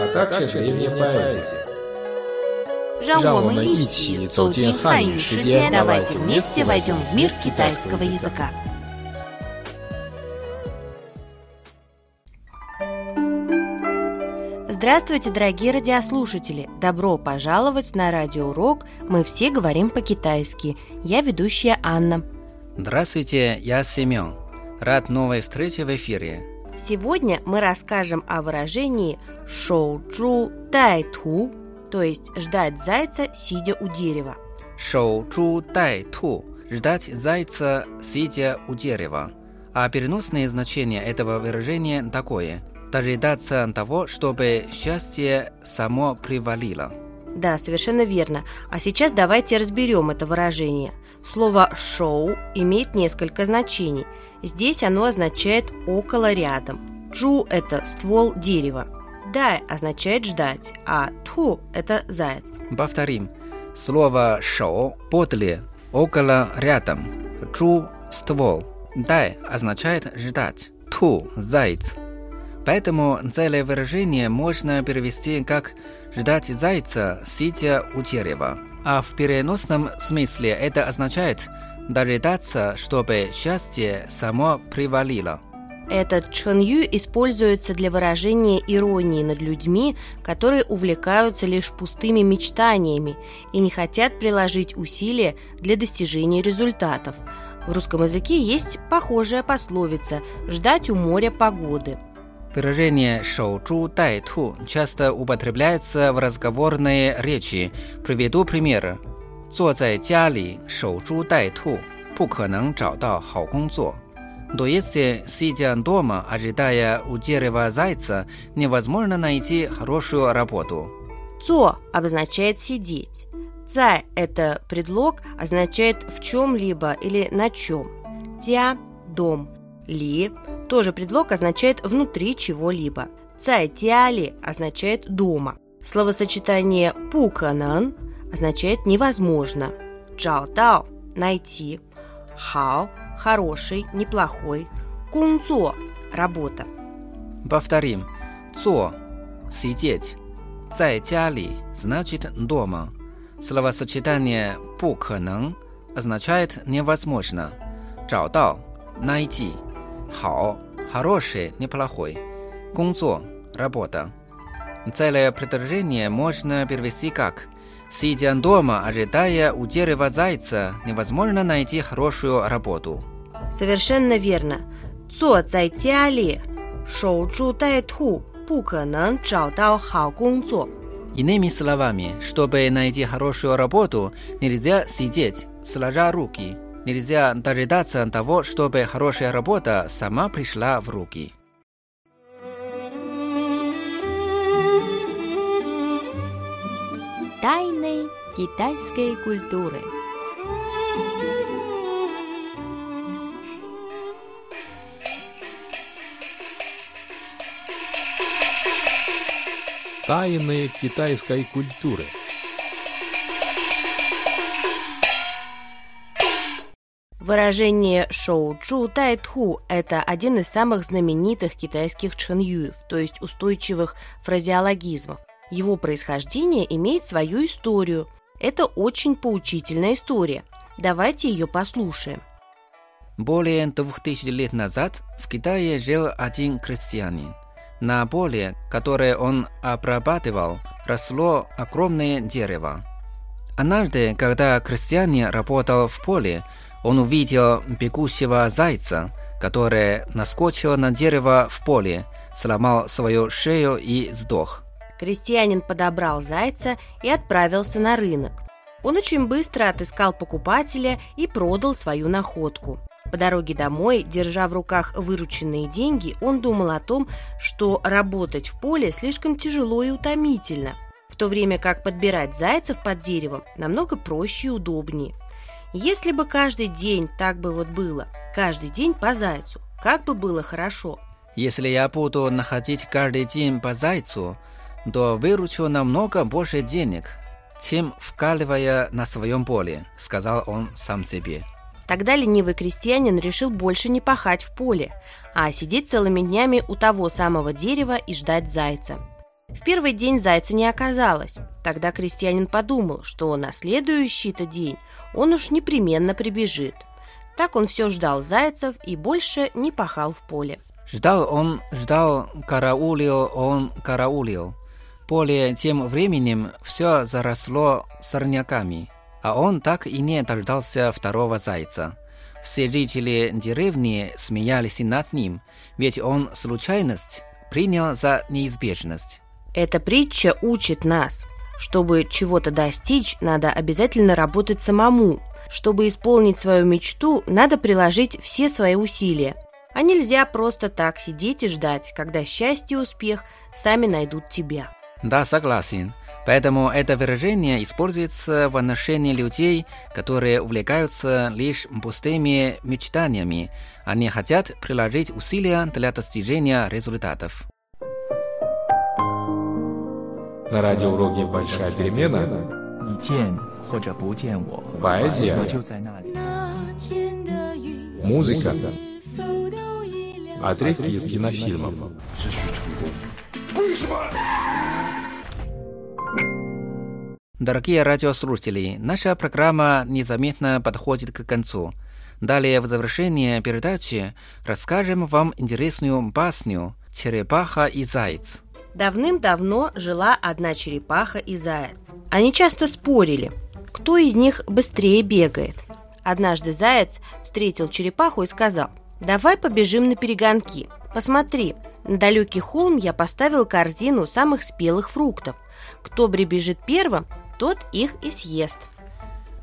а также древняя поэзия. 让我们一让我们一起起走进走进汉汉语世语世界界，давайте давайте вместе вместе войдем в мир китайского китайского языка. Здравствуйте, дорогие радиослушатели! Добро пожаловать на радиоурок «Мы все говорим по-китайски». Я ведущая Анна. Здравствуйте, я Семен. Рад новой встрече в эфире. Сегодня мы расскажем о выражении «шоучу тайту», то есть «ждать зайца, сидя у дерева». «Шоучу тайту» – «ждать зайца, сидя у дерева». А переносное значение этого выражения такое – дожидаться того, чтобы счастье само привалило. Да, совершенно верно. А сейчас давайте разберем это выражение. Слово «шоу» имеет несколько значений – Здесь оно означает «около рядом». «Чу» – это ствол дерева. «Дай» означает «ждать», а «ту» – это заяц. Повторим. Слово «шоу» – подле, около, рядом. Чу – ствол. Дай означает «ждать». Ту – заяц. Поэтому целое выражение можно перевести как «ждать зайца, сидя у дерева». А в переносном смысле это означает «дожидаться, чтобы счастье само привалило». Этот чонью используется для выражения иронии над людьми, которые увлекаются лишь пустыми мечтаниями и не хотят приложить усилия для достижения результатов. В русском языке есть похожая пословица «ждать у моря погоды». Выражение «шоу чу дай ту» часто употребляется в разговорной речи. Приведу пример. 坐在家里守株待兔，不可能找到好工作。То есть, сидя дома, ожидая у дерева зайца, невозможно найти хорошую работу. «Цо» обозначает «сидеть». «Цай» – это предлог, означает «в чем-либо» или «на чем». «Тя» – «дом». «Ли» – тоже предлог, означает «внутри чего-либо». «Цай тя ли» означает «дома». Словосочетание «пуканан» означает «невозможно». «Чао дао» – «найти». «Хао» – «хороший», «неплохой». «Кунцо» – «работа». Повторим. 坐 – сидеть. 在家里 значит дома. Словосочетание 不可能 означает невозможно. 找到 – найти. 好 – хороший, неплохой. 工作 – работа. Целое предложение можно перевести как Сидя дома, ожидая удерыва зайца, невозможно найти хорошую работу. Совершенно верно. Цо зай тяли, шоу чу дай ту, Иными словами, чтобы найти хорошую работу, нельзя сидеть, сложа руки. Нельзя дожидаться того, чтобы хорошая работа сама пришла в руки. Тайны китайской культуры. Тайны китайской культуры. Выражение «шоу чу дай ту» – это один из самых знаменитых китайских чэньюев, то есть устойчивых фразеологизмов. Его происхождение имеет свою историю. Это очень поучительная история. Давайте ее послушаем. Более двух тысяч лет назад в Китае жил один крестьянин. На поле, которое он обрабатывал, росло огромное дерево. Однажды, когда крестьянин работал в поле, он увидел бегущего зайца, который наскочил на дерево в поле, сломал свою шею и сдох. Крестьянин подобрал зайца и отправился на рынок. Он очень быстро отыскал покупателя и продал свою находку. По дороге домой, держа в руках вырученные деньги, он думал о том, что работать в поле слишком тяжело и утомительно, в то время как подбирать зайцев под деревом намного проще и удобнее. Если бы каждый день так бы вот было, каждый день по зайцу, как бы было хорошо. Если я буду находить каждый день по зайцу, то выручу намного больше денег, чем вкаливая на своем поле, сказал он сам себе. Тогда ленивый крестьянин решил больше не пахать в поле, а сидеть целыми днями у того самого дерева и ждать зайца. В первый день зайца не оказалось. Тогда крестьянин подумал, что на следующий-то день он уж непременно прибежит. Так он все ждал зайцев и больше не пахал в поле. Ждал он, ждал, караулил он, караулил. Поле тем временем все заросло сорняками, а он так и не дождался второго зайца. Все жители деревни смеялись над ним, ведь он случайность принял за неизбежность. Эта притча учит нас. Чтобы чего-то достичь, надо обязательно работать самому. Чтобы исполнить свою мечту, надо приложить все свои усилия. А нельзя просто так сидеть и ждать, когда счастье и успех сами найдут тебя. Да, согласен. Поэтому это выражение используется в отношении людей, которые увлекаются лишь пустыми мечтаниями. Они хотят приложить усилия для достижения результатов. На радиоуроке «Большая перемена» 你见或者不见我， поэзия, 我就在那里。 музыка, отрывки из кинофильмов. Дорогие радиослушатели, наша программа незаметно подходит к концу. Далее, в завершение передачи, расскажем вам интересную басню «Черепаха и заяц». Давным-давно жила одна черепаха и заяц. Они часто спорили, кто из них быстрее бегает. Однажды заяц встретил черепаху и сказал, «Давай побежим на перегонки. Посмотри, на далекий холм я поставил корзину самых спелых фруктов. Кто прибежит первым, тот их и съест».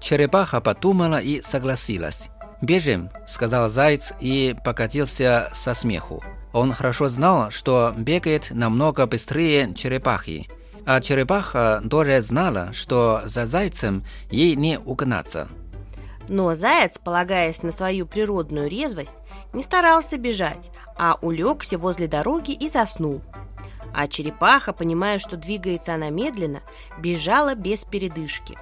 Черепаха подумала и согласилась. «Бежим», — сказал заяц и покатился со смеху. Он хорошо знал, что бегает намного быстрее черепахи. А черепаха тоже знала, что за зайцем ей не угнаться. Но заяц, полагаясь на свою природную резвость, не старался бежать, а улегся возле дороги и заснул. А черепаха, понимая, что двигается она медленно, бежала без передышки.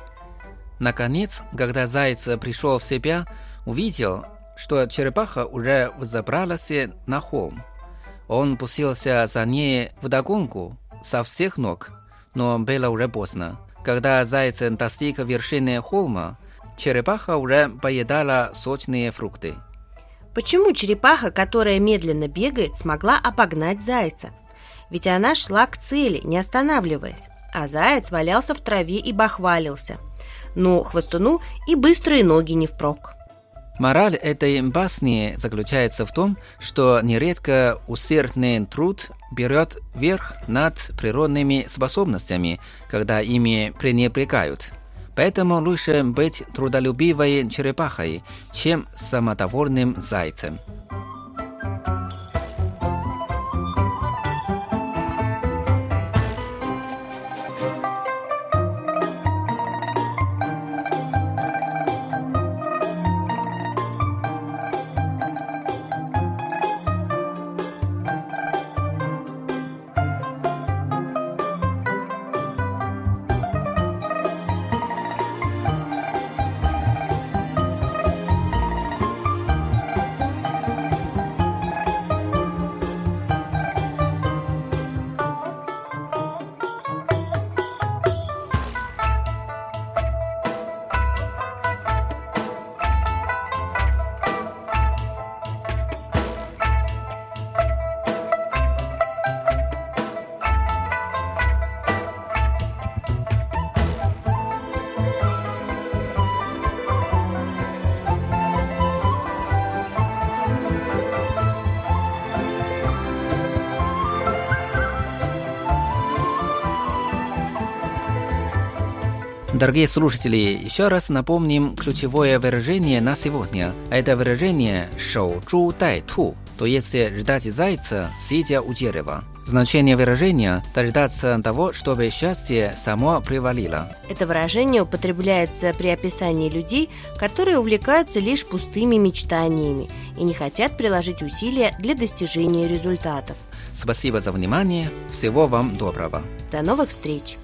Наконец, когда заяц пришел в себя, увидел, что черепаха уже взобралась на холм. Он пустился за ней вдогонку со всех ног, но было уже поздно. Когда заяц достиг вершины холма, черепаха уже поедала сочные фрукты. Почему черепаха, которая медленно бегает, смогла обогнать зайца? Ведь она шла к цели, не останавливаясь, а заяц валялся в траве и бахвалился. Но хвостуну и быстрые ноги не впрок. Мораль этой басни заключается в том, что нередко усердный труд берет верх над природными способностями, когда ими пренебрегают. Поэтому лучше быть трудолюбивой черепахой, чем самодовольным зайцем. Дорогие слушатели, еще раз напомним ключевое выражение на сегодня. Это выражение «шоу зhu дай ту», то есть ждать зайца, сидя у дерева. Значение выражения – дождаться того, чтобы счастье само привалило. Это выражение употребляется при описании людей, которые увлекаются лишь пустыми мечтаниями и не хотят приложить усилия для достижения результатов. Спасибо за внимание. Всего вам доброго. До новых встреч!